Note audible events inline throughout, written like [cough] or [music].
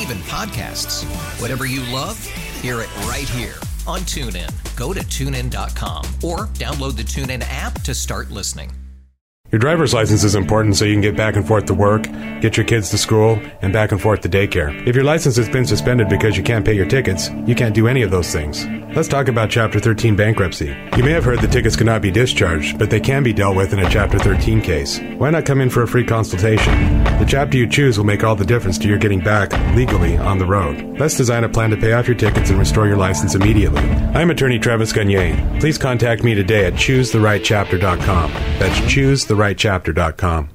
Even podcasts. Whatever you love, hear it right here on TuneIn. Go to tunein.com or download the TuneIn app to start listening. Your driver's license is important so you can get back and forth to work, get your kids to school, and back and forth to daycare. If your license has been suspended because you can't pay your tickets, you can't do any of those things. Let's talk about Chapter 13 bankruptcy. You may have heard the tickets cannot be discharged, but they can be dealt with in a Chapter 13 case. Why not come in for a free consultation? The chapter you choose will make all the difference to your getting back legally on the road. Let's design a plan to pay off your tickets and restore your license immediately. I'm attorney Travis Gagne. Please contact me today at choosetherightchapter.com. That's choosetherightchapter.com.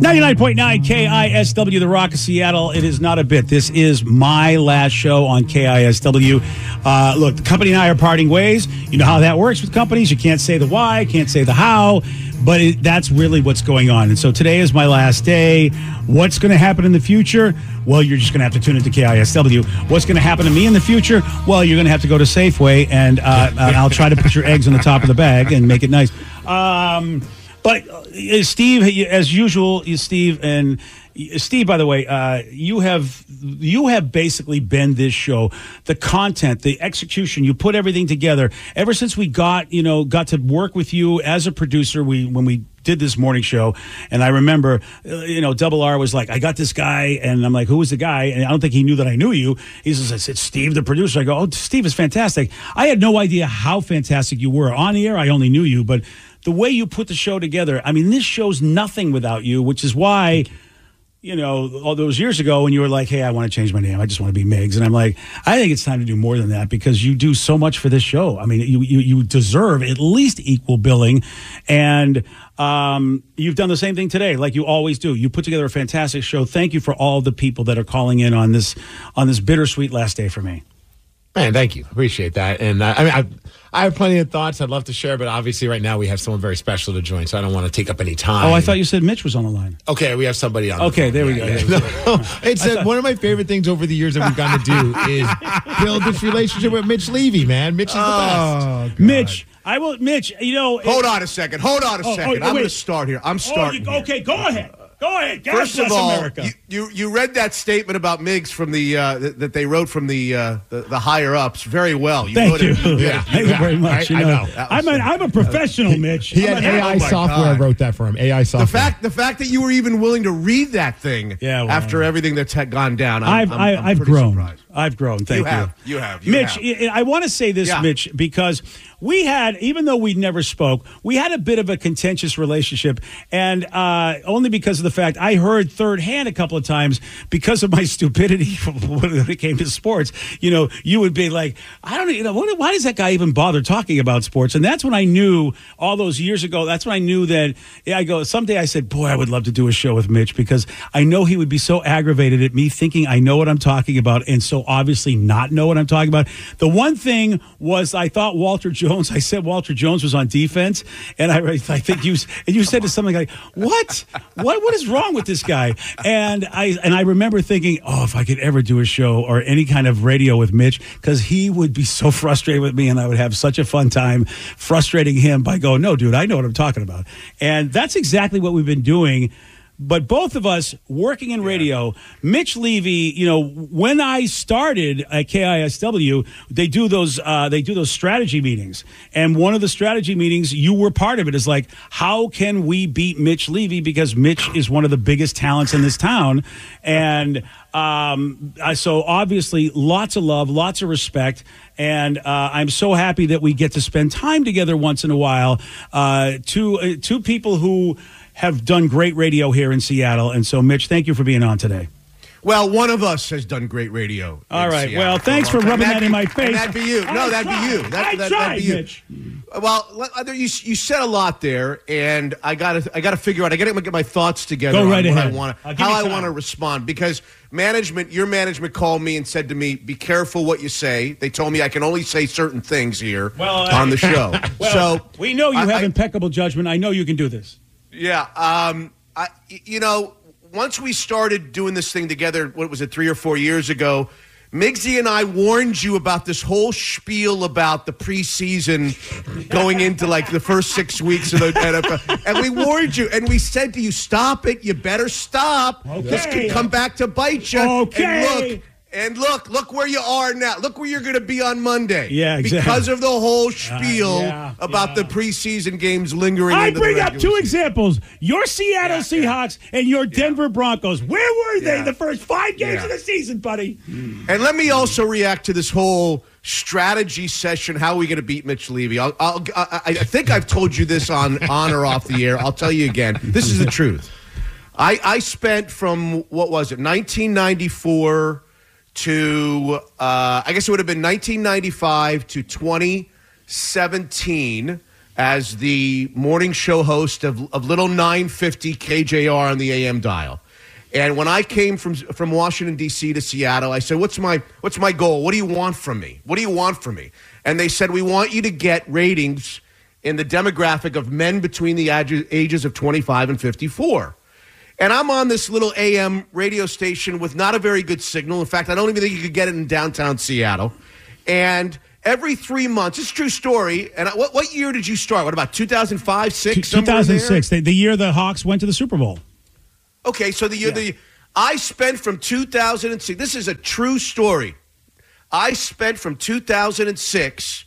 99.9 KISW, The Rock of Seattle. It is not a bit. This is my last show on KISW. Uh, look, the company and I are parting ways. You know how that works with companies. You can't say the why, can't say the how, but it, that's really what's going on. And so today is my last day. What's going to happen in the future? Well, you're just going to have to tune into KISW. What's going to happen to me in the future? Well, you're going to have to go to Safeway, and, uh, and [laughs] I'll try to put your eggs on the top of the bag and make it nice. Um, but uh, Steve, as usual, Steve and Steve. By the way, uh, you have you have basically been this show, the content, the execution. You put everything together. Ever since we got you know got to work with you as a producer, we when we did this morning show, and I remember, uh, you know, Double R was like, I got this guy, and I'm like, who was the guy? And I don't think he knew that I knew you. He says, it's, it's Steve, the producer. I go, oh, Steve is fantastic. I had no idea how fantastic you were on the air. I only knew you, but the way you put the show together, I mean, this show's nothing without you, which is why you know, all those years ago when you were like, hey, I want to change my name. I just want to be Migs. And I'm like, I think it's time to do more than that because you do so much for this show. I mean, you, you, you deserve at least equal billing. And um, you've done the same thing today, like you always do. You put together a fantastic show. Thank you for all the people that are calling in on this, on this bittersweet last day for me. Man, thank you. Appreciate that. And uh, I mean, I, I have plenty of thoughts I'd love to share, but obviously, right now we have someone very special to join, so I don't want to take up any time. Oh, I thought you said Mitch was on the line. Okay, we have somebody on. the Okay, phone. there we go. yeah. There we [laughs] go. No, it's uh, one of my favorite things over the years that we've gotten to do is build this relationship with Mitch Levy. Man, Mitch is the Oh, best. Mitch, I will, Mitch, you know. Hold on a second. Hold on a Oh, oh, second. oh, I'm going to start here. I'm Oh, starting. you, here. okay, go ahead. Go ahead. God First of all, America. you, you you read that statement about Miggs from the uh, that, they wrote from the, uh, the the higher ups very well. You Thank you. it- Yeah. Thank you very much. I- you I know. I'm, an, I'm a professional, [laughs] Mitch. He I'm had an- AI oh software God. wrote that for him. AI software. The fact the fact that you were even willing to read that thing Yeah, well, after everything that's had gone down. I'm, I've, I'm, I, I'm I've grown. surprised. I've grown. Thank you. have. You have. You Mitch, have. I, I want to say this, Yeah. Mitch, because we had, even though we never spoke, we had a bit of a contentious relationship, and uh, only because of the fact I heard third hand a couple of times because of my [laughs] stupidity when it came to sports. You know, you would be like, I don't, you know, what, why does that guy even bother talking about sports? And that's when I knew all those years ago. That's when I knew that. Yeah, I go someday. I said, boy, I would love to do a show with Mitch because I know he would be so aggravated at me thinking I know what I'm talking about, and so obviously not know what I'm talking about. The one thing was I thought Walter Jones. I said Walter Jones was on defense, and I, I think you and you said to something like, "What? What? What is wrong with this guy?" And I and I remember thinking, "Oh, if I could ever do a show or any kind of radio with Mitch, because he would be so [laughs] frustrated with me, and I would have such a fun time frustrating him by going, "No, dude, I know what I'm talking about," and that's exactly what we've been doing but both of us working in radio, Mitch Levy, you know, when I started at KISW, they do those uh, they do those strategy meetings, and one of the strategy meetings you were part of it is like, how can we beat Mitch Levy? Because Mitch is one of the biggest talents in this town, and Um, so obviously, lots of love, lots of respect, and uh, I'm so happy that we get to spend time together once in a while. Uh, two uh, two people who have done great radio here in Seattle, and so Mitch, thank you for being on today. Well, one of us has done great radio. All right. Seattle Well, thanks long for rubbing that in my and face. that'd be you. No, I that'd tried. be you. That, I that, tried, that'd be you. Mitch. Well, uh, you you said a lot there, and I got to I got to figure out. I got to get my thoughts together. Go on right what ahead. I wanna, how I want to respond because management, your management called me and said to me, "Be careful what you say." They told me I can only say certain things here Well, on the show. [laughs] Well, so we know you I- have I- impeccable judgment. I know you can do this. Yeah. Um, I, you know, once we started doing this thing together, what was it, three or four years ago? Miggsy and I warned you about this whole spiel about the preseason going into like the first six weeks of the NFL. And we warned you and we said to you, stop it. You better stop. This could come back to bite you. Okay. And look, and look, look where you are now. Look where you're going to be on Monday. Yeah, exactly. Because of the whole uh, spiel yeah, about yeah. the preseason games lingering. I bring up two season. examples: your Seattle Yeah, Seahawks and your Denver Broncos. Where were they the first five games of the season, buddy? And let me also react to this whole strategy session. How are we going to beat Mitch Levy? I'll, I'll, I, I think I've told you this on on or off the air. I'll tell you again. This is the truth. I, I spent from what was it, 1994 to uh, I guess it would have been 1995 to 2017 as the morning show host of, of Little 950 KJR on the AM dial. And when I came from from Washington D.C. to Seattle, I said, "What's my what's my goal? What do you want from me? What do you want from me?" And they said, "We want you to get ratings in the demographic of men between the ages of 25 and 54." And I'm on this little AM radio station with not a very good signal. In fact, I don't even think you could get it in downtown Seattle. And every three months, it's a true story. And I, what, what year did you start? What about 2005, 6? Two thousand six, the, the year the Hawks went to the Super Bowl. Okay, so the year the I spent from 2006. This is a true story. I spent from 2006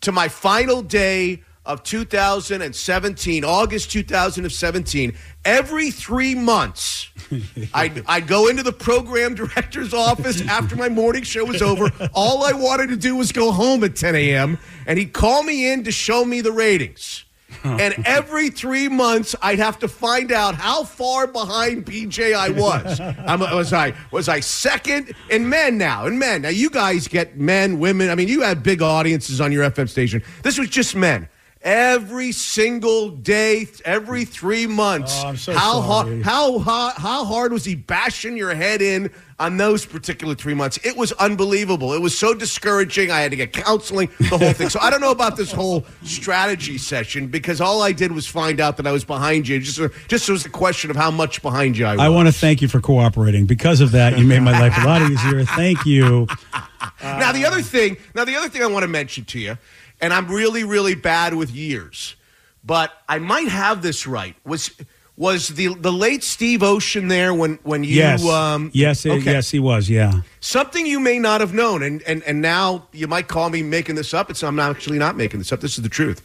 to my final day of 2017, August 2017. Every three months, [laughs] I'd, I'd go into the program director's office after my morning show was over. All I wanted to do was go home at 10 a.m., and he'd call me in to show me the ratings. Oh. And every three months, I'd have to find out how far behind BJ I was. I'm, was I was I second in men now? In men now, you guys get men, women. I mean, you have big audiences on your FM station. This was just men. Every single day, every three months. Oh, I'm so how sorry. hard? How hard? How hard was he bashing your head in on those particular three months? It was unbelievable. It was so discouraging. I had to get counseling, the whole thing. So I don't know about this whole strategy session because all I did was find out that I was behind you. Just, just it was a question of how much behind you I was. I want to thank you for cooperating. Because of that, you made my life a lot easier. Thank you. now the other thing, now the other thing I want to mention to you, and I'm really, really bad with years, but I might have this right. Was was the the late Steve Ocean there when when you yes, um yes, okay. yes, he was. Yeah. something you may not have known, and and and now you might call me making this up. It's I'm not actually not making this up. This is the truth.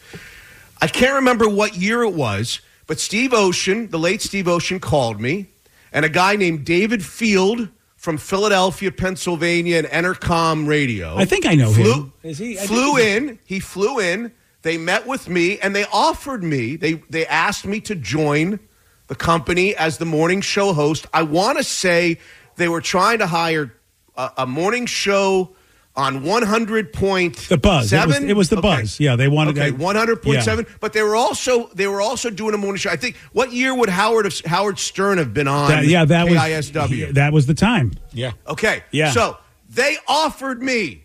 I can't remember what year it was, but Steve Ocean, the late Steve Ocean, called me, and a guy named David Field from Philadelphia, Pennsylvania, and Entercom Radio. I think I know flew, him. Is he- I flew in. He flew in. They met with me, and they offered me. They they asked me to join the company as the morning show host. I want to say they were trying to hire a, a morning show on 100 point The buzz. It was, it was the Okay. buzz. Yeah, they wanted Okay, that- one hundred point Yeah. But they were also they were also doing a morning show. I think what year would Howard have, Howard Stern have been on? That- yeah, that was KISW. That was the time. Yeah. Okay. Yeah. So they offered me.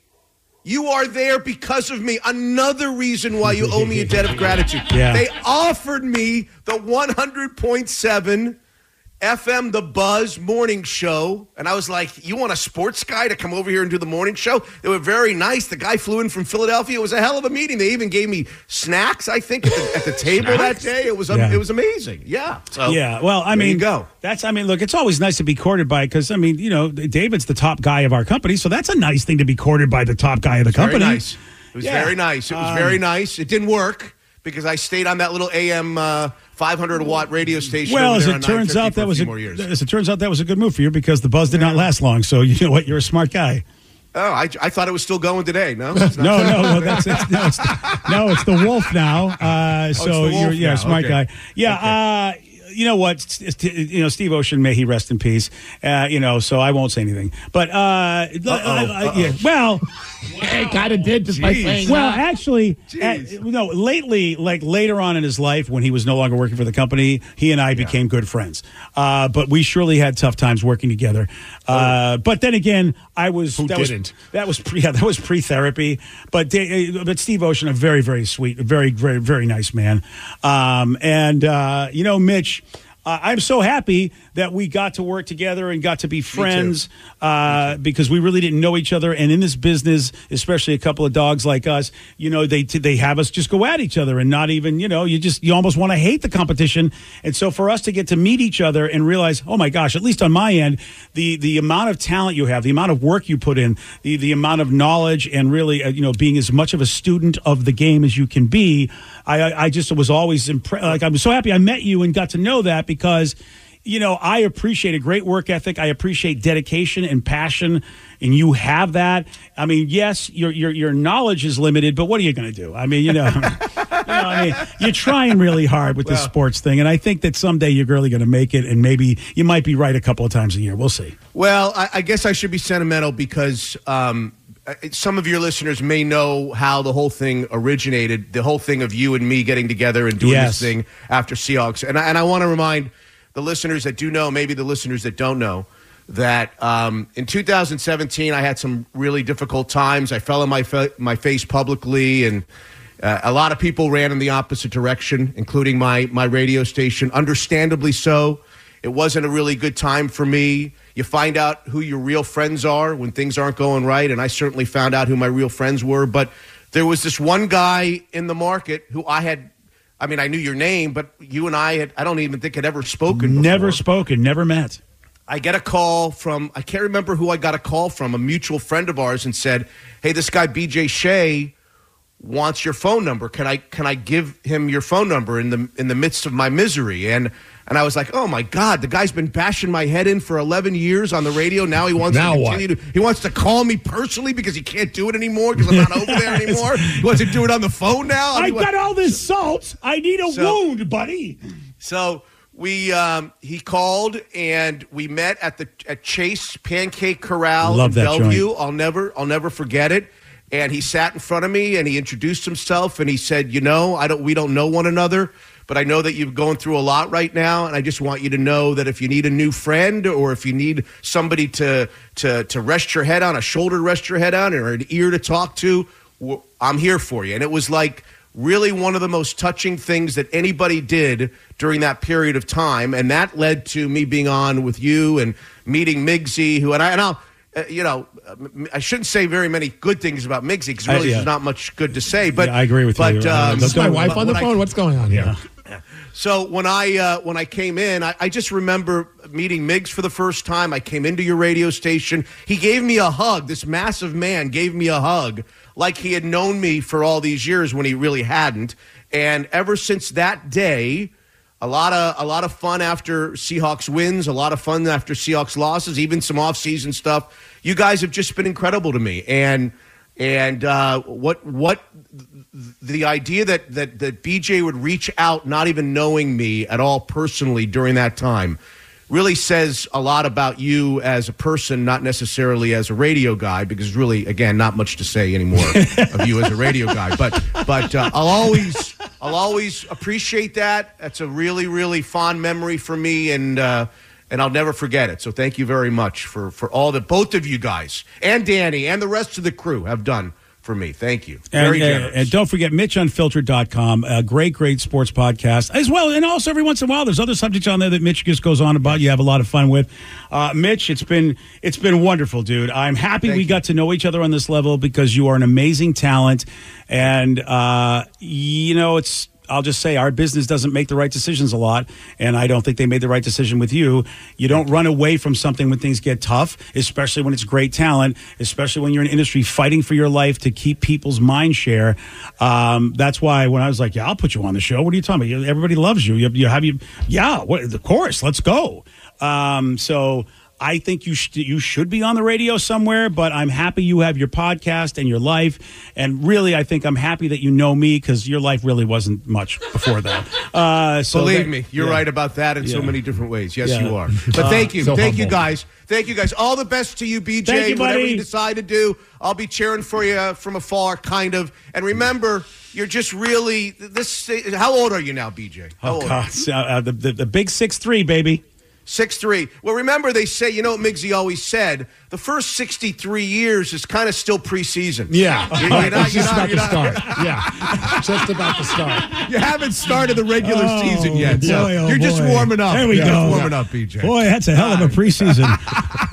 You are there because of me. Another reason why you owe me a debt of gratitude. [laughs] Yeah. They offered me the 100.7 FM The Buzz morning show. And I was like, You want a sports guy to come over here and do the morning show? They were very nice. The guy flew in from Philadelphia. It was a hell of a meeting. They even gave me snacks, I think, at the, at the table that day. It was, Yeah. it was amazing. Yeah. So, yeah. Well, I mean, go. That's. I mean, look, it's always nice to be courted by because I mean, you know, David's the top guy of our company, so that's a nice thing to be courted by the top guy of the Very company. nice. It was Yeah. very nice. It was Um, very nice. It didn't work because I stayed on that little AM uh, 500 watt radio station. Well, as it turns out, that was a as it turns out that was a good move for you because the buzz did not last long. So you know what, you're a smart guy. Oh, I, I thought it was still going today. No, It's [laughs] not. No, no, no. That's it's, no, it's, no, it's the wolf now. Uh, so Oh, wolf you're yeah, now. smart Okay. guy. Yeah. Uh, you know what? You know Steve Ocean, may he rest in peace. Uh, you know, so I won't say anything. But uh, I- I- yeah, well, It kind of did just by Jeez. saying well, that. actually, at- no. Lately, like later on in his life, when he was no longer working for the company, he and I became good friends. Uh, but we surely had tough times working together. Uh, but then again, I was Who that didn't? Was, that was pre, yeah, that was pre therapy. But uh, but Steve Ocean, a very very sweet, very very very nice man. Um, and uh, you know, Mitch. Uh, I'm so happy that we got to work together and got to be friends uh, because we really didn't know each other. And in this business, especially a couple of dogs like us, you know, they they have us just go at each other and not even, you know, you just you almost want to hate the competition. And so for us to get to meet each other and realize, oh my gosh, at least on my end, the the amount of talent you have, the amount of work you put in, the the amount of knowledge, and really, uh, you know, being as much of a student of the game as you can be, I I I just was always impressed. Like I'm so happy I met you and got to know that because you know, I appreciate a great work ethic. I appreciate dedication and passion, and you have that. I mean, yes, your your your knowledge is limited, but what are you going to do? I mean, you know, [laughs] you know, I mean, you're trying really hard with this sports thing, and I think that someday you're really going to make it, and maybe you might be right a couple of times a year. We'll see. Well, I, I guess I should be sentimental because um, some of your listeners may know how the whole thing originated. The whole thing of you and me getting together and doing Yes. this thing after Seahawks, and I, and I want to remind the listeners that do know, maybe the listeners that don't know, that um, in 2017 I had some really difficult times. I fell on my fa- my face publicly, and uh, a lot of people ran in the opposite direction, including my my radio station. Understandably so. It wasn't a really good time for me. You find out who your real friends are when things aren't going right, and I certainly found out who my real friends were. But there was this one guy in the market who I had. I mean, I knew your name, but you and I had. I don't even think had ever spoken. Never spoken, never met. I get a call from I can't remember who I got a call from a mutual friend of ours and said, "Hey, this guy BJ Shea wants your phone number. Can I can I give him your phone number in the in the midst of my misery?" And and I was like, "Oh my god, the guy's been bashing my head in for 11 years on the radio. Now he wants Now to what? continue to he wants to call me personally because he can't do it anymore because I'm not over there [laughs] anymore. He wants to do it on the phone now. I mean, what- got all this salt. I need a So- wound, buddy. so we um, he called and we met at the at Chace Pancake Corral Love in that Bellevue. joint. I'll never I'll never forget it. And he sat in front of me and he introduced himself and he said, "You know, I don't we don't know one another, but I know that you're going through a lot right now, and I just want you to know that if you need a new friend or if you need somebody to to to rest your head on, a shoulder to rest your head on, or an ear to talk to, I'm here for you." And it was like really one of the most touching things that anybody did during that period of time, and that led to me being on with you and meeting Migsy, who and I and I'll. Uh, you know, I shouldn't say very many good things about Migsy because really yeah. there's not much good to say. But Yeah, I agree with but, you. Um, Is my wife on the what I- phone? What's going on here? so when I uh, when I came in, I, I just remember meeting Miggs for the first time. I came into your radio station. He gave me a hug. This massive man gave me a hug, like he had known me for all these years when he really hadn't. And ever since that day, a lot of a lot of fun after Seahawks wins, a lot of fun after Seahawks losses, even some offseason stuff. You guys have just been incredible to me, and and uh, what what the idea that, that that BJ would reach out, not even knowing me at all personally during that time, really says a lot about you as a person, not necessarily as a radio guy, because really, again, not much to say anymore of you as a radio guy. But but uh, I'll always I'll always appreciate that. That's a really really fond memory for me, and. Uh, and I'll never forget it. So thank you very much for, for all that both of you guys and Danny and the rest of the crew have done for me. Thank you. Very and, uh, generous. and don't forget MitchUnfiltered.com, a great, great sports podcast as well. And also every once in a while, there's other subjects on there that Mitch just goes on about. You have a lot of fun with. Uh, Mitch, it's been it's been wonderful, dude. I'm happy Thank we you. got to know each other on this level because you are an amazing talent, and uh, you know it's I'll just say our business doesn't make the right decisions a lot, and I don't think they made the right decision with you. You don't run away from something when things get tough, especially when it's great talent, especially when you're in industry fighting for your life to keep people's mind share. Um, that's why when I was like, "Yeah, I'll put you on the show," what are you talking about? Everybody loves you. You, you have you, yeah. What, of course, let's go. Um, so. I think you sh- you should be on the radio somewhere, but I'm happy you have your podcast and your life. And really, I think I'm happy that you know me because your life really wasn't much before that. [laughs] Uh, so Believe that- me, you're yeah. right about that in so many different ways. Yes, Yeah. you are. [laughs] But Uh, thank you. so thank you, guys. Thank you, guys. All the best to you, BJ. Thank you, Whatever you decide to do, I'll be cheering for you from afar, kind of. And remember, you're just really this. How old are you now, BJ? How Oh old God, uh, [laughs] uh, the, the the big six three baby. Six three. Well, remember they say you know what Miggsy always said. The first sixty three years is kind of still preseason. Yeah, You're- you're not- it's just about to start. Yeah, just about to start. [laughs] You haven't started the regular Oh, season yet, so oh, you're just warming up. There we You're go. warming up, BJ. Boy, that's a hell of a preseason.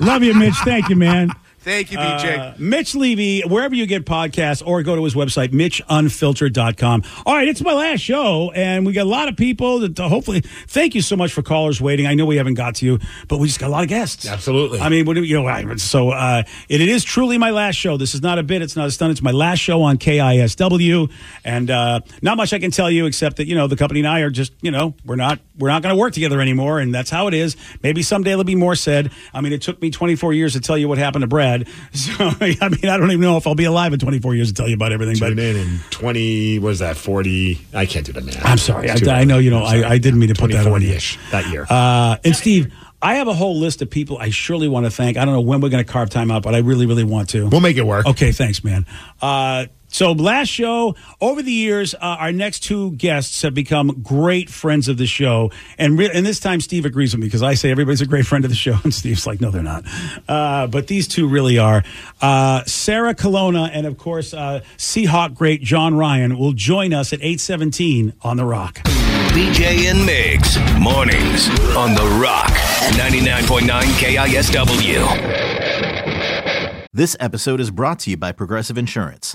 [laughs] Love you, Mitch. Thank you, man. Thank you, BJ. Uh, Mitch Levy, wherever you get podcasts, or go to his website, mitchunfiltered.com. All right, it's my last show, and we got a lot of people that uh, hopefully, thank you so much for callers waiting. I know we haven't got to you, but we just got a lot of guests. Absolutely. I mean, what do you know, I- so uh, it, it is truly my last show. This is not a bit, it's not a stunt. It's my last show on KISW, and uh, not much I can tell you except that, you know, the company and I are just, you know, we're not, we're not going to work together anymore, and that's how it is. Maybe someday there'll be more said. I mean, it took me 24 years to tell you what happened to Brad. [laughs] So, I mean, I don't even know if I'll be alive in 24 years to tell you about everything, but Tune in in twenty. What is that? Forty. I can't do the math. I'm sorry. I, I know, you know. I, I didn't mean to put that on you. ish that year. Uh, and Steve, I have a whole list of people I surely want to thank. I don't know when we're going to carve time out, but I really, really want to. we'll make it work. Okay, thanks, man. Uh, so last show, over the years, uh, our next two guests have become great friends of the show, and re- and this time Steve agrees with me because I say everybody's a great friend of the show, and Steve's like, no, they're not. Uh, but these two really are. Uh, Sarah Colonna and of course uh, Seahawk great Jon Ryan will join us at eight seventeen on the Rock. BJ and Migs, mornings on The Rock, 99.9 KISW. This episode is brought to you by Progressive Insurance.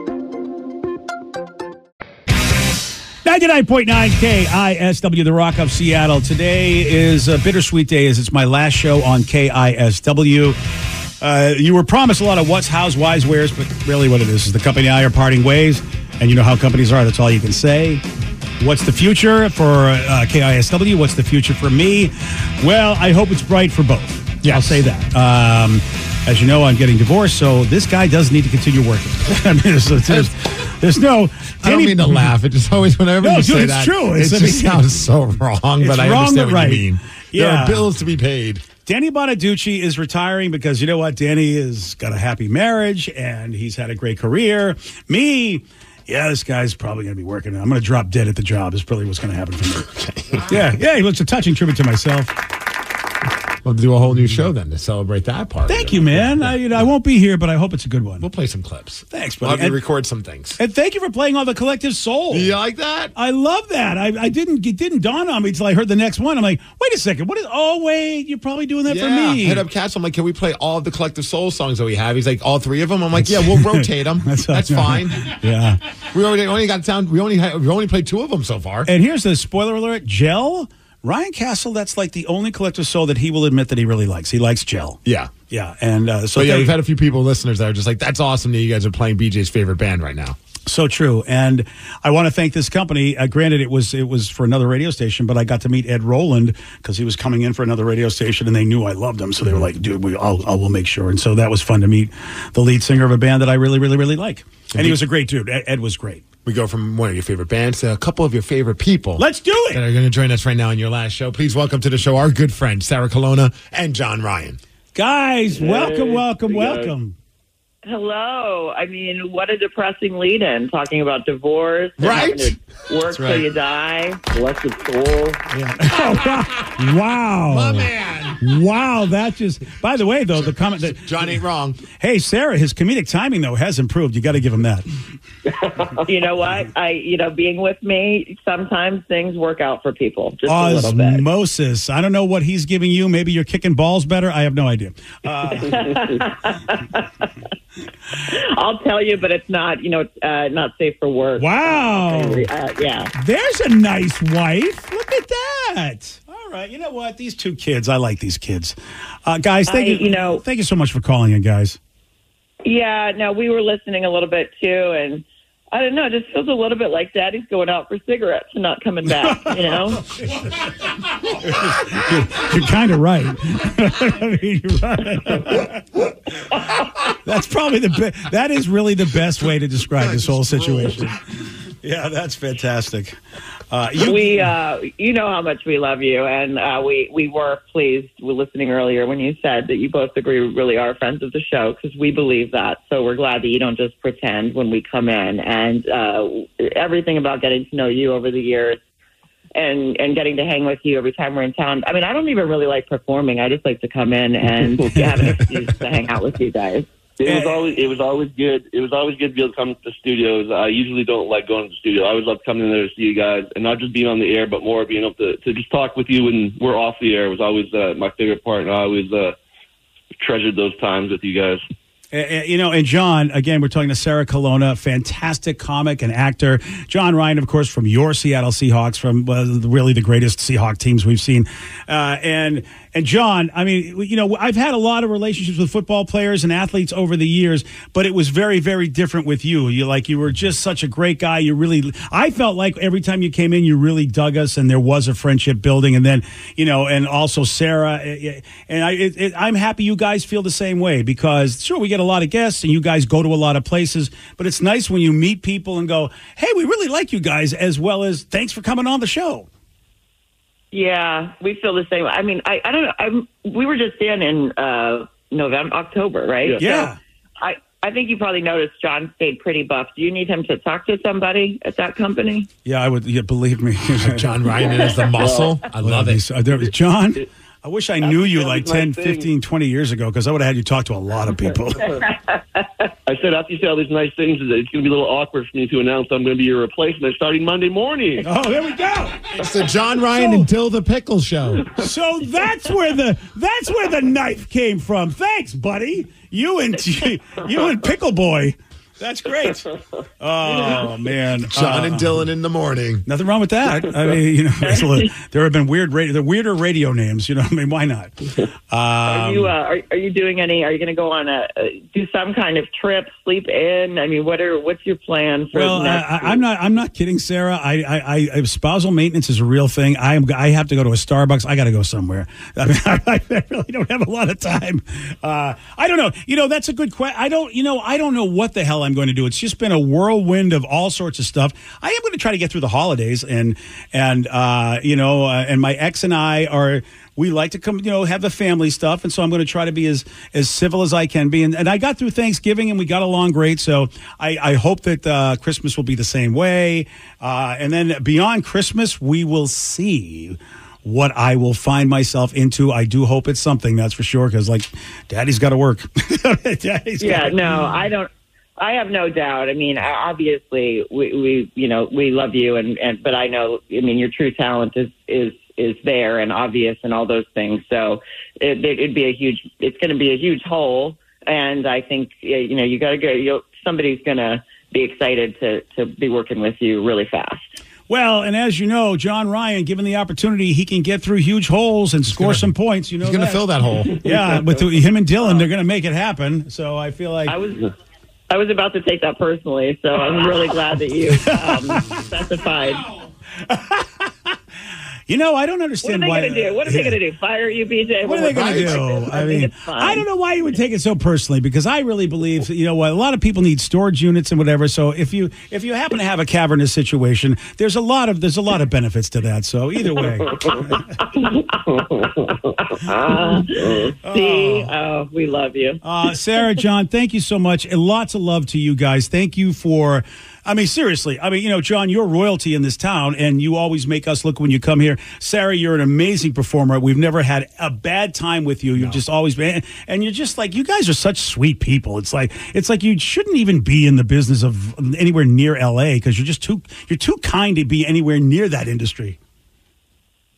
99.9 KISW, The Rock of Seattle. Today is a bittersweet day as it's my last show on KISW. Uh, you were promised a lot of what's, how's, why's, where's, but really what it is is the company and I are parting ways, and you know how companies are. That's all you can say. What's the future for uh, KISW? What's the future for me? Well, I hope it's bright for both. Yeah, I'll say that. Um, as you know, I'm getting divorced, so this guy does need to continue working. [laughs] I mean, it's, there's, there's, there's no. I don't mean to laugh. It just always, whenever No, you dude, say it's that, true. it It's- I just mean- sounds so wrong. But I wrong, understand what right. you mean. There are bills to be paid. Danny Bonaduce is retiring because you know what? Danny has got a happy marriage and he's had a great career. Me, yeah, this guy's probably going to be working. I'm going to drop dead at the job. Is probably what's going to happen for me. [laughs] yeah, yeah. He looks a touching tribute to myself. We'll do a whole new show then to celebrate that part. Thank you, man. I, you know, I won't be here, but I hope it's a good one. We'll play some clips. Thanks, We'll buddy. have you record some things. And thank you for playing all the collective soul. You like that? I love that. I, I didn't it didn't dawn on me until I heard the next one. I'm like, wait a second, what is? Oh wait, you're probably doing that yeah. for me. Hit up Cats. I'm like, can we play all of the collective soul songs that we have? He's like, all three of them. I'm like, yeah, we'll rotate them. [laughs] That's, fine. [laughs] Yeah. We already only got down. We only had, we only played two of them so far. And here's the spoiler alert: Gel. Ryan Castle. That's like the only collective soul that he will admit that he really likes. He likes Gel. Yeah. Yeah, and uh, so So yeah, they- we've had a few people, listeners, that are just like, that's awesome that you guys are playing BJ's favorite band right now. So true, and I want to thank this company. Uh, granted, it was it was for another radio station, but I got to meet Ed Roland because he was coming in for another radio station, and they knew I loved him, so they were like, "Dude, we, I'll, I will make sure." And so that was fun to meet the lead singer of a band that I really, really, really like, and he was a great dude. Ed, Ed was great. We go from one of your favorite bands to a couple of your favorite people. Let's do it. That are going to join us right now on your last show. Please welcome to the show our good friends Sarah Colonna and Jon Ryan. Guys, welcome, welcome, Hey, guys. welcome. Hello. I mean, what a depressing lead in talking about divorce. Right? Work That's till you die. Blessed soul. Yeah. [laughs] Oh, wow, My man. Wow, that just. By the way, though, the comment that Jon ain't wrong. Hey, Sarah, his comedic timing though has improved. You got to give him that. [laughs] you know what? I, you know, being with me, sometimes things work out for people. Just a bit. Osmosis. I don't know what he's giving you. Maybe you're kicking balls better. I have no idea. Uh, [laughs] I'll tell you, but it's not, you know, it's, uh, not safe for work. Wow. Uh, yeah. there's a nice wife. Look at that. All right. You know what? These two kids. I like these kids. Uh, guys, thank I- you. you know- thank you so much for calling in, guys. Yeah, no, we were listening a little bit too, and I don't know, it just feels a little bit like Daddy's going out for cigarettes and not coming back. You know, [laughs] [laughs] You're kind of right. [laughs] I mean, right. That's probably the be- that is really the best way to describe this whole situation. Yeah, that's fantastic. Uh, you, we, uh, you know how much we love you, and uh, we we were pleased with listening earlier when you said that you both agree we really are friends of the show because we believe that. So we're glad that you don't just pretend when we come in, and uh, everything about getting to know you over the years. And and getting to hang with you every time we're in town. I mean, I don't even really like performing. I just like to come in and [laughs] have an excuse to hang out with you guys. It was always it was always good. It was always good to be able to come to the studios. I usually don't like going to the studio. I always love coming in there to see you guys, and not just being on the air, but more being able to, to just talk with you when we're off the air was always uh, my favorite part, and I always uh, treasured those times with you guys. Uh, you know, and Jon, again, we're talking to Sarah Colonna, fantastic comic and actor. Jon Ryan, of course, from your Seattle Seahawks, from uh, really the greatest Seahawk teams we've seen. Uh, and and Jon, I mean, you know, I've had a lot of relationships with football players and athletes over the years, but it was very, very different with you. You like you were just such a great guy. You really, I felt like every time you came in, you really dug us, and there was a friendship building. And then, you know, and also Sarah, uh, and I, it, it, I'm happy you guys feel the same way because sure we get a lot of guests and you guys go to a lot of places, but it's nice when you meet people and go, hey, we really like you guys, as well as thanks for coming on the show. Yeah, we feel the same. I mean, I, I don't know. I'm, we were just in in uh, November, October, right? Yeah. So I I think you probably noticed Jon stayed pretty buff. Do you need him to talk to somebody at that company? Yeah, I would. Yeah, believe me, [laughs] Jon Ryan is the [laughs] muscle. I love it. Uh, Jon, [laughs] I wish I knew you like was 10, thing. 15, 20 years ago because I would have had you talk to a lot of people. [laughs] I said after you say all these nice things, it's going to be a little awkward for me to announce I'm going to be your replacement starting Monday morning. oh, there we go. It's the Jon Ryan and Dill the Pickle show. So that's where the that's where the knife came from. Thanks, buddy. You and [laughs] you and Pickle Boy. That's great. [laughs] Oh man, Jon Uh, and Dylan in the morning. Nothing wrong with that. I mean, you know, there's a little- there have been weird, radio, the weirder radio names. You know, [laughs] I mean, why not? [laughs] Are Um, you uh, are, are you doing any? Are you going to go on a uh, do some kind of trip, sleep in? I mean, what are what's your plan for Well, next? I, I- I'm not. I'm not kidding, Sarah. I, I, I, spousal maintenance is a real thing. I am. I have to go to a Starbucks. I got to go somewhere. I mean, I, I really don't have a lot of time. Uh, I don't know. You know, that's a good question. I don't. You know, I don't know what the hell I'm going to do. It's just been a whirlwind of all sorts of stuff. I am going to try to get through the holidays, and and uh, you know, uh, and my ex and I are. We like to come, you know, have the family stuff, and so I'm going to try to be as as civil as I can be. And, and I got through Thanksgiving, and we got along great. So I, I hope that uh, Christmas will be the same way. Uh, and then beyond Christmas, we will see what I will find myself into. I do hope it's something that's for sure because like, Daddy's got to work. [laughs] Yeah, no, I don't. I have no doubt. I mean, obviously, we, we you know, we love you, and, and but I know, I mean, your true talent is is is there and obvious and all those things. So it, it'd be a huge. It's going to be a huge hole, and I think uh, you know, you got to go. You somebody's going to be excited to to be working with you really fast. Well, and as you know, Jon Ryan, given the opportunity, he can get through huge holes and score some points. You know, he's gonna fill that hole. [laughs] Yeah, with him and Dylan, they're going to make it happen. So I feel like I was. I was about to take that personally, so I'm really glad that you um, [laughs] specified. [laughs] You know, I don't understand What are they going to do? What are they going to do? Fire you, BJ? What are they going to do? I mean, I don't know why you would take it so personally because I really believe that, you know what a lot of people need storage units and whatever. So if you if you happen to have a cavernous situation, there's a lot of there's a lot of benefits to that. So either way, [laughs] [laughs] See, oh, we love you. uh, Sarah, John, thank you so much, and lots of love to you guys. Thank you for. I mean, seriously. I mean, you know, Jon, you're royalty in this town, and you always make us look when you come here. Sarah, you're an amazing performer. We've never had a bad time with you. You've just always been, and you're just like you guys are such sweet people. It's like it's like you shouldn't even be in the business of anywhere near L.A. because you're just too you're too kind to be anywhere near that industry.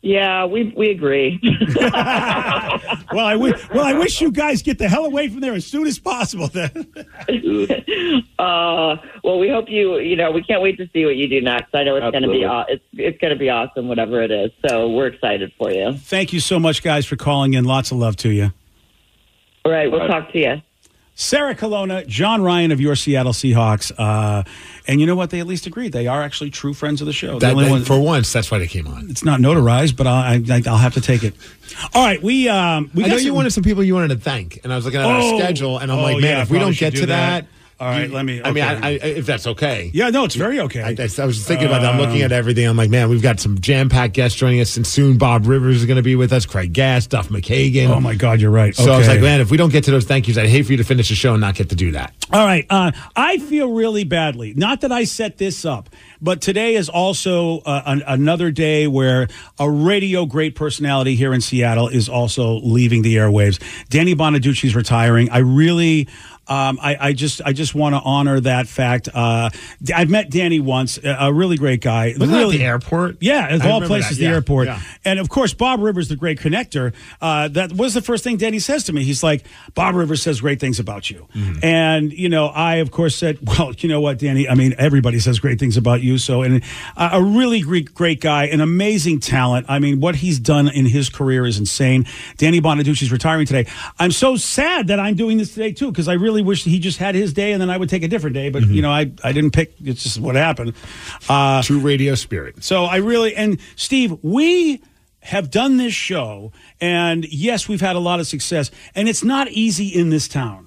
Yeah, we we agree. [laughs] [laughs] Well, I wish well I wish you guys get the hell away from there as soon as possible. Then. [laughs] uh, well, we hope you. You know, we can't wait to see what you do next. I know it's going to be aw- it's it's going to be awesome, whatever it is. So we're excited for you. Thank you so much, guys, for calling in. Lots of love to you. All right, we'll talk to you. Sarah Colonna, Jon Ryan of your Seattle Seahawks, uh, and you know what? They at least agreed. They are actually true friends of the show. The That, only that- one- for once, that's why they came on. it's not notarized, but I'll, I, I'll have to take it. All right, we um, we I know you wanted some people you wanted to thank, and I was looking at Oh. our schedule, and I'm Oh, like, man, yeah, if we don't get to that. that, All right, you- let me- I mean. I, I, if that's okay. Yeah, no, it's very okay. I, I, was thinking about that. I'm looking at everything. I'm like, man, we've got some jam packed guests joining us, and soon Bob Rivers is going to be with us, Craig Gass, Duff McKagan. Oh my God, you're right. So I was like, man, if we don't get to those thank yous, I'd hate for you to finish the show and not get to do that. All right. Uh, I feel really badly. Not that I set this up, but today is also uh, an, another day where a radio great personality here in Seattle is also leaving the airwaves. Danny Bonaduce's retiring. I really. Um, I, I just I just want to honor that fact. Uh, I've met Danny once, a really great guy. Wasn't at really, the airport? Yeah, of I all places, the airport. yeah. And of course, Bob Rivers, the great connector. Uh, that was the first thing Danny says to me. He's like, "Bob Rivers says great things about you." Mm-hmm. And you know, I of course said, [laughs] "Well, you know what, Danny? I mean, everybody says great things about you." So, and uh, a really great, great guy, an amazing talent. I mean, what he's done in his career is insane. Danny Bonaduce's retiring today. I'm so sad that I'm doing this today too because I really wish he just had his day and then I would take a different day. But Mm-hmm. you know, I I didn't pick. It's just what happened. Uh, True radio spirit. so I really and Steve, we have done this show, and yes, we've had a lot of success, and it's not easy in this town.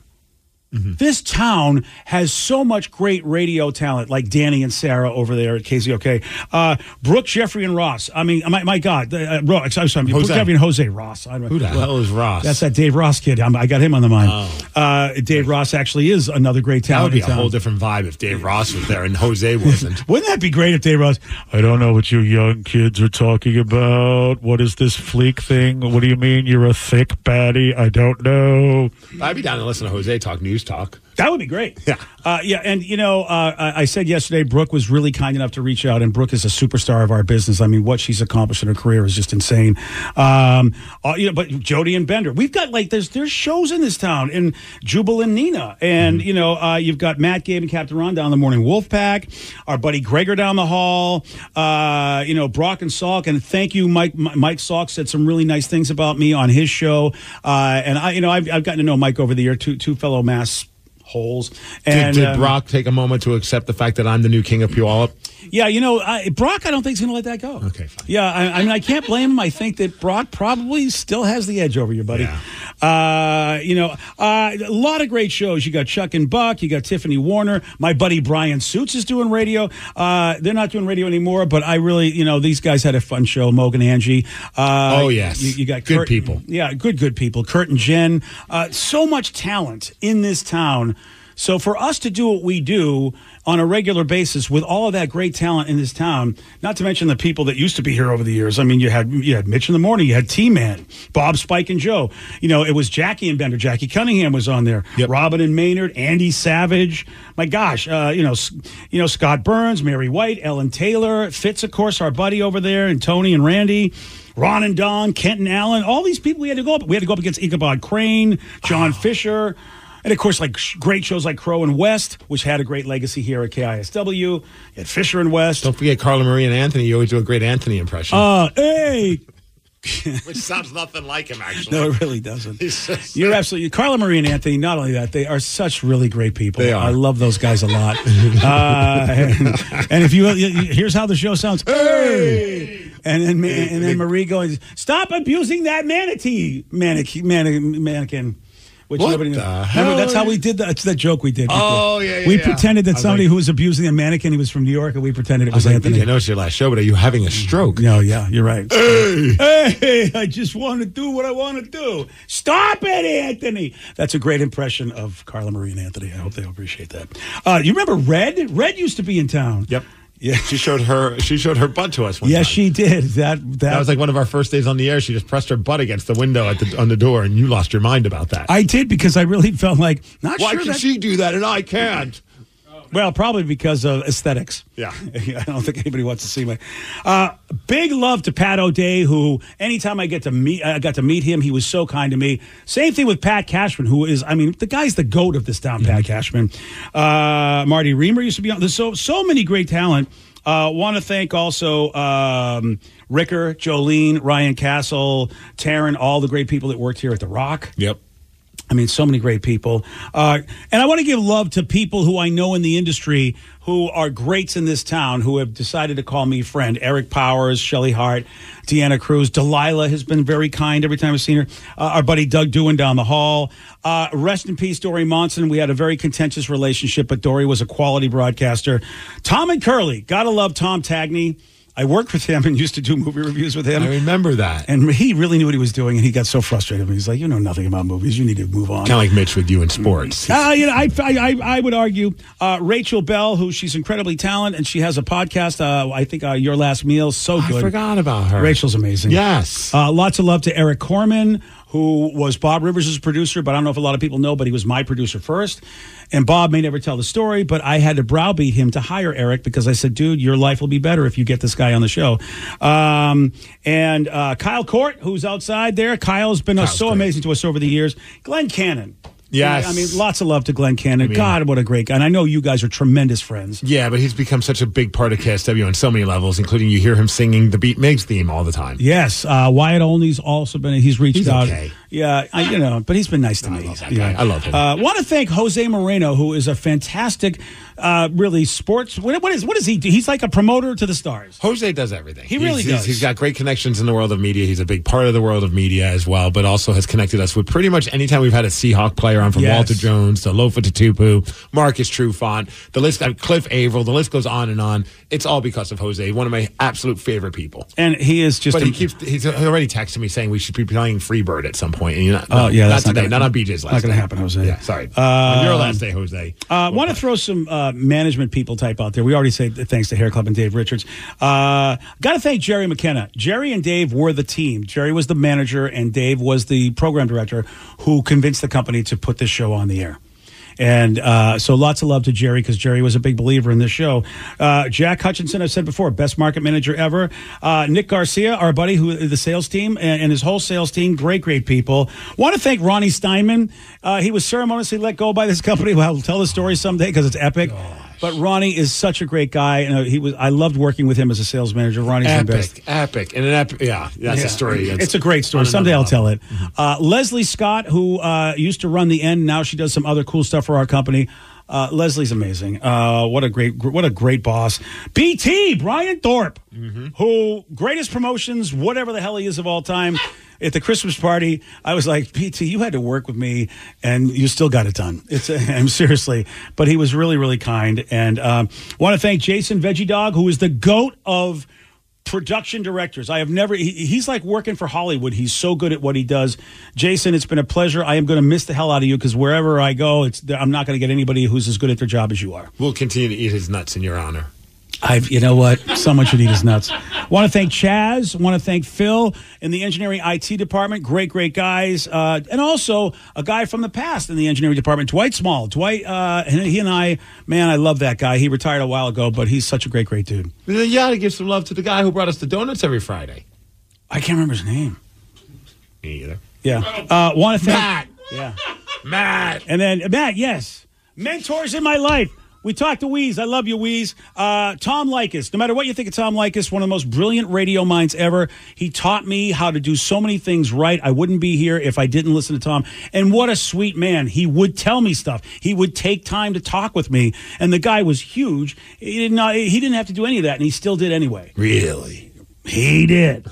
This town has so much great radio talent, like Danny and Sarah over there at KZOK. Uh, Brooke, Jeffrey, and Ross. I mean, my, my God, uh, Ro- I'm sorry, Brooke, Jeffrey, and Jose Ross. I don't- Who the hell is Ross? That's that Dave Ross kid. I'm, I got him on the mind. Uh, Dave Ross actually is another great that talent. would be a town. whole different vibe if Dave Ross was there and Jose [laughs] wasn't. Wouldn't that be great if Dave Ross? I don't know what you young kids are talking about. What is this fleek thing? What do you mean you're a thick baddie? I don't know. I'd be down to listen to Jose talk news talk. That would be great. Yeah. Uh, yeah. And, you know, uh, I said yesterday, Brooke was really kind enough to reach out, and Brooke is a superstar of our business. I mean, what she's accomplished in her career is just insane. Um, uh, you know, but Jody and Bender, we've got like, there's there's shows in this town, and Jubal and Nina. And, you know, uh, you've got Matt, Gabe, and Captain Ron down the Morning Wolf Pack, our buddy Gregor down the hall, uh, you know, Brock and Salk. And thank you, Mike. Mike Salk said some really nice things about me on his show. Uh, and I, you know, I've, I've gotten to know Mike over the year, two, two fellow mass holes. Did, And did um, Brock take a moment to accept the fact that I'm the new king of Puyallup? Yeah, you know, I, Brock, I don't think he's going to let that go. Okay, fine. Yeah, I, I mean, I can't blame him. I think that Brock probably still has the edge over you, buddy. Uh, you know, uh, a lot of great shows. You got Chuck and Buck. You got Tiffany Warner. My buddy Brian Suits is doing radio. Uh, they're not doing radio anymore, but I really, you know, these guys had a fun show. Mogan Angie. Uh, Oh, yes. You, you got Good Kurt- people. Yeah, good, good people. Kurt and Jen. Uh, so much talent in this town So for us to do what we do on a regular basis with all of that great talent in this town, not to mention the people that used to be here over the years. I mean, you had you had Mitch in the morning, you had T Man, Bob, Spike, and Joe. You know, it was Jackie and Bender. Jackie Cunningham was on there. Robin and Maynard, Andy Savage. My gosh, uh, you know, you know Scott Burns, Mary White, Ellen Taylor, Fitz, of course, our buddy over there, and Tony and Randy. Ron and Don, Kenton Allen, all these people we had to go up. We had to go up against Ichabod Crane, John Fisher, and of course, like great shows like Crow and West, which had a great legacy here at KISW. You had Fisher and West. Don't forget Carla Marie and Anthony. You always do a great Anthony impression. Uh, hey, [laughs] Which sounds nothing like him, actually. no, it really doesn't. [laughs] You're absolutely Carla Marie and Anthony. Not only that, they are such really great people. They are. I love those guys a lot. [laughs] uh, and, and if you, you- you- here's how the show sounds. Hey, and then and then Marie going, stop abusing that manatee mannequin mannequin. Which What nobody the Remember, that's how we did that. It's that joke we did. Oh, yeah, yeah, We yeah. pretended that somebody like- who was abusing a mannequin, he was from New York, and we pretended it I was, was like, Anthony. I know it's your last show, but are you having a stroke? No, yeah, you're right. Hey! Hey, I just want to do what I want to do. Stop it, Anthony. That's a great impression of Carla Marie and Anthony. I hope they appreciate that. Uh, you remember Red? Red used to be in town. Yep. Yeah. She showed her. She showed her butt to us. One Yes, time. she did. That that, That was like one of our first days on the air. She just pressed her butt against the window at the on the door, and you lost your mind about that. I did because I really felt like not Why sure can that- she do that and I can't? Well, probably because of aesthetics. Yeah. [laughs] I don't think anybody wants to see my. Uh, big love to Pat O'Day, who anytime I get to meet, I got to meet him. He was so kind to me. Same thing with Pat Cashman, who is, I mean, the guy's the goat of this town. Pat Cashman, uh, Marty Riemer used to be on. There's so so many great talent. Uh, Want to thank also um, Ricker, Jolene, Ryan Castle, Taryn, all the great people that worked here at the Rock. Yep. I mean, so many great people. Uh, and I want to give love to people who I know in the industry who are greats in this town who have decided to call me friend. Eric Powers, Shelly Hart, Deanna Cruz, Delilah has been very kind every time I've seen her. Uh, our buddy Doug Dewan down the hall. Uh, rest in peace, Dori Monson. We had a very contentious relationship, but Dori was a quality broadcaster. Tom and Curly, gotta love Tom Tangney. I worked with him and used to do movie reviews with him. I remember that. And he really knew what he was doing, and he got so frustrated. And he's like, "You know nothing about movies. You need to move on." Kind of like Mitch with you in sports. Uh, you know, I, I, I- I would argue uh, Rachel Belle, who she's incredibly talented, and she has a podcast. Uh, I think uh, Your Last Meal, so I good. forgot about her. Rachel's amazing. Yes. Uh, lots of love to Eric Corman, who was Bob Rivers' producer, but I don't know if a lot of people know, but he was my producer first. And Bob may never tell the story, but I had to browbeat him to hire Eric because I said, dude, your life will be better if you get this guy on the show. Um, and uh, Kyle Court, who's outside there. Kyle's been Kyle's so great. amazing to us over the years. Glenn Cannon. Yes. I mean, lots of love to Glenn Cannon. mean- God, what a great guy. And I know you guys are tremendous friends. Yeah, but he's become such a big part of KSW on so many levels, including you hear him singing the Beat Migs theme all the time. Yes, uh, Wyatt Olney's also been. He's reached He's out. okay. Yeah, I, you know, but he's been nice to me. love that guy. I love him. Uh, Want to thank Jose Moreno, who is a fantastic, uh, really sports. What, what is what does he do? He's like a promoter to the stars. Jose does everything. He really He's- does. he's got great connections in the world of media. He's a big part of the world of media as well, but also has connected us with pretty much anytime we've had a Seahawk player on, from Yes. Walter Jones to Lofa Tatupu, Marcus Trufant, the list, uh, Cliff Avril, the list goes on and on. It's all because of Jose, one of my absolute favorite people. And he is just. But a- he keeps, he's already texted me saying we should be playing Freebird at some point. And you're not, Oh, no, yeah, not that's not today, gonna- not on BJ's last not gonna day. happen, Jose. Yeah, sorry. on your last day, Jose. Uh, want to throw some uh, management people type out there. We already say thanks to Hair Club and Dave Richards. Uh, Got to thank Jerry McKenna. Jerry and Dave were the team. Jerry was the manager, and Dave was the program director who convinced the company to put this show on the air. And uh, so lots of love to Jerry because Jerry was a big believer in this show. Uh, Jack Hutchinson, I've said before, best market manager ever. Uh, Nick Garcia, our buddy, who the sales team and, and his whole sales team, great, great people. Want to thank Ronnie Steinman. Uh, he was ceremoniously let go by this company. [laughs] Well, I'll tell the story someday because it's epic. But Ronnie is such a great guy, and uh, he was. I loved working with him as a sales manager. Ronnie's the best. Epic, epic. And an epic, yeah, that's Yeah. a story. That's It's a great story. Someday I'll tell it. Uh, Leslie Scott, who uh, used to run the end, now she does some other cool stuff for our company. Uh, Leslie's amazing. Uh, what a great, what a great boss. BT Brian Thorpe, who greatest promotions, whatever the hell he is of all time. At the Christmas party, I was like, PT, you had to work with me, and you still got it done. It's, [laughs] I'm seriously, but he was really, really kind. And um, want to thank Jason Veggie Dog, who is the goat of production directors. I have never, he, he's like working for Hollywood. He's so good at what he does. Jason, it's been a pleasure. I am going to miss the hell out of you because wherever I go, it's I'm not going to get anybody who's as good at their job as you are. We'll continue to eat his nuts in your honor. I've, you know what? Someone should eat his nuts. Want to thank Chaz. Want to thank Phil in the engineering IT department. Great, great guys. Uh, and also a guy from the past in the engineering department, Dwight Small. Dwight, uh, and he and I, man, I love that guy. He retired a while ago, but he's such a great, great dude. You got to give some love to the guy who brought us the donuts every Friday. I can't remember his name. Me either. Yeah. Uh, want to thank Matt. Yeah. Matt. And then Matt, yes. Mentors in my life. We talked to Weeze. I love you, Weeze. Uh, Tom Leykis. No matter what you think of Tom Leykis, one of the most brilliant radio minds ever. He taught me how to do so many things right. I wouldn't be here if I didn't listen to Tom. And what a sweet man. He would tell me stuff. He would take time to talk with me. And the guy was huge. He did not. He didn't have to do any of that, and he still did anyway. Really? He did.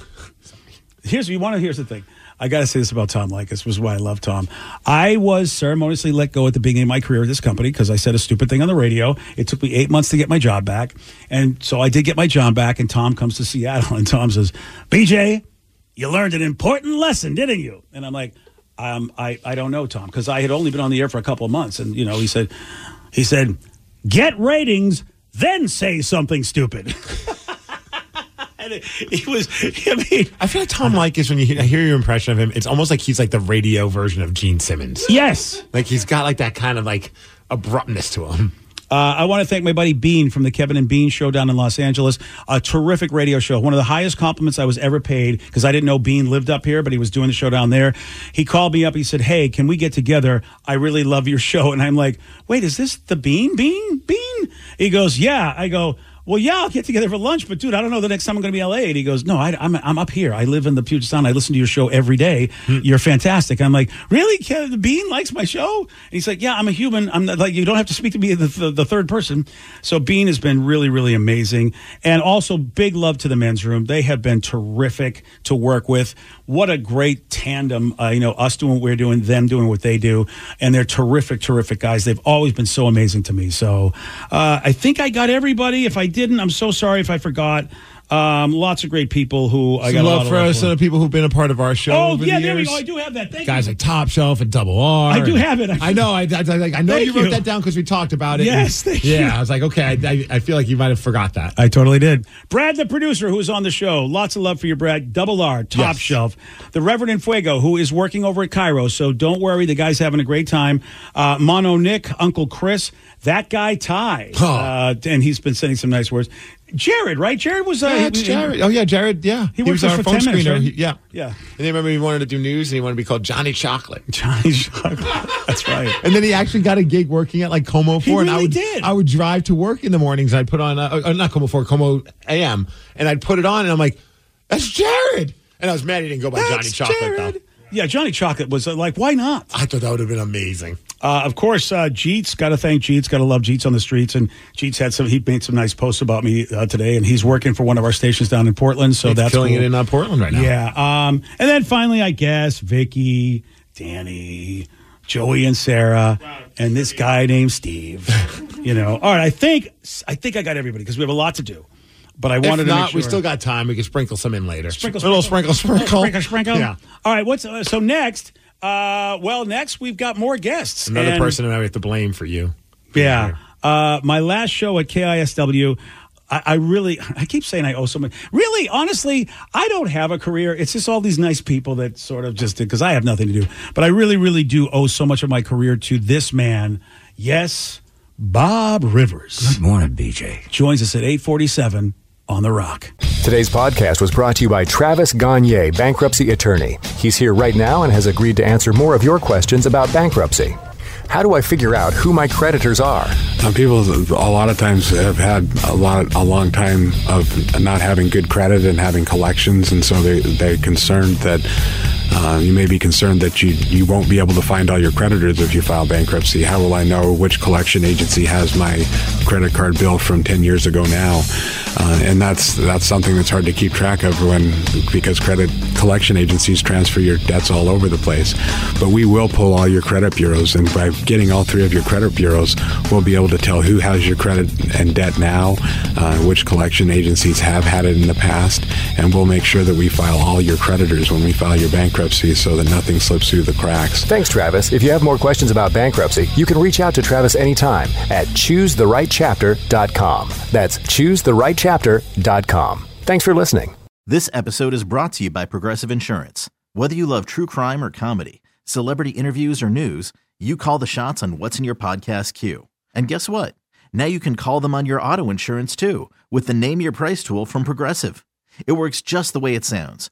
Here's you want to. Here's the thing. I got to say this about Tom Leykis, was why I love Tom. I was ceremoniously let go at the beginning of my career at this company because I said a stupid thing on the radio. It took me eight months to get my job back. And so I did get my job back, and Tom comes to Seattle, and Tom says, BJ, you learned an important lesson, didn't you? And I'm like, um, I, I don't know, Tom, because I had only been on the air for a couple of months. And, you know, he said, he said, get ratings, then say something stupid. [laughs] and it, he was, I mean, I feel like Tom Leykis, when you hear, I hear your impression of him, it's almost like he's like the radio version of Gene Simmons. yes. Like he's got like that kind of like abruptness to him. Uh, I want to thank my buddy Bean from the Kevin and Bean show down in Los Angeles. A terrific radio show. One of the highest compliments I was ever paid because I didn't know Bean lived up here, but he was doing the show down there. He called me up. He said, Hey, can we get together? I really love your show. And I'm like, Wait, is this the Bean? Bean? Bean? He goes, Yeah. I go, well, yeah, I'll get together for lunch, but dude, I don't know the next time I'm going to be in LA. And he goes, no, I, I'm, I'm up here. I live in the Puget Sound. I listen to your show every day. Hmm. You're fantastic. I'm like, really? Kev, the Bean likes my show? And he's like, yeah, I'm a human. I'm not, like, you don't have to speak to me the, the, the third person. So Bean has been really, really amazing. And also big love to the men's room. They have been terrific to work with. What a great tandem. Uh, you know, us doing what we're doing, them doing what they do. And they're terrific, terrific guys. They've always been so amazing to me. So uh, I think I got everybody. If I didn't, I'm so sorry if I forgot. Um, lots of great people who I Some got a lot love of for love us for. and the people who've been a part of our show. Oh over yeah, the there we years. go. I do have that. Thank Guys you. like Top Shelf and Double R. I do have it. I know. I, I, I, I know you wrote you. that down because we talked about it. Yes, And- thank yeah. you. I was like, okay. I, I, I feel like you might have forgot that. I totally did. Brad, the producer, who is on the show. Lots of love for you, Brad. Double R, top Yes. shelf. The Reverend Infuego, who is working over at KIRO. So don't worry, the guy's having a great time. Uh, Mono Nick, Uncle Chris, that guy Ty, Huh. uh, and he's been sending some nice words. Jared, right? Jared was. Uh, Yeah, it's he- Jared. Oh yeah, Jared. Yeah, He worked was our phone 10 minutes, screener. right? He- yeah, Yeah. And then remember he wanted to do news and he wanted to be called Johnny Chocolate. [laughs] Johnny Chocolate. That's right. And then he actually got a gig working at like KOMO He Four, and I would did. I would drive to work in the mornings. and I'd put on uh, uh, not KOMO Four, KOMO AM, and I'd put it on, and I'm like, "That's Jared." And I was mad he didn't go by Johnny Chocolate Jared. though. Yeah, Johnny Chocolate was uh, like, why not? I thought that would have been amazing. Uh, of course, uh, Jeets. Got to thank Jeets. Got to love Jeets on the streets. And Jeets had some. He made some nice posts about me uh, today, and he's working for one of our stations down in Portland. So He's that's killing cool. it in uh, Portland right now. Yeah. Um, and then finally, I guess Vicky, Danny, Joey, and Sarah, and this guy named Steve. [laughs] you know. All right. I think I think I got everybody because we have a lot to do. But I wanted if to not, sure we still got time. We can sprinkle some in later. Sprinkle, a little sprinkle, sprinkle, sprinkle, sprinkle. Yeah. All right. What's uh, so next? Uh, well, next we've got more guests. Another And- person I have to blame for you. Yeah. Uh, my last show at KISW, I, I really, I keep saying I owe so much. Really, honestly, I don't have a career. It's just all these nice people that sort of just, because I have nothing to do. But I really, really do owe so much of my career to this man. Yes, Bob Rivers. Good morning, BJ. Joins us at 847 on The Rock. Today's podcast was brought to you by Travis Gagne, bankruptcy attorney. He's here right now and has agreed to answer more of your questions about bankruptcy. How do I figure out who my creditors are? People, a lot of times, have had a lot, a long time of not having good credit and having collections, and so they they're concerned that Uh, you may be concerned that you, you won't be able to find all your creditors if you file bankruptcy. How will I know which collection agency has my credit card bill from 10 years ago now? Uh, and that's that's something that's hard to keep track of when because credit collection agencies transfer your debts all over the place. But we will pull all your credit bureaus, and by getting all three of your credit bureaus, we'll be able to tell who has your credit and debt now, uh, which collection agencies have had it in the past, and we'll make sure that we file all your creditors when we file your bankruptcy so that nothing slips through the cracks. Thanks, Travis. If you have more questions about bankruptcy, you can reach out to Travis anytime at choosetherightchapter.com. That's choosetherightchapter.com. Thanks for listening. This episode is brought to you by Progressive Insurance. Whether you love true crime or comedy, celebrity interviews or news, you call the shots on what's in your podcast queue. And guess what? Now you can call them on your auto insurance too with the Name Your Price tool from Progressive. It works just the way it sounds.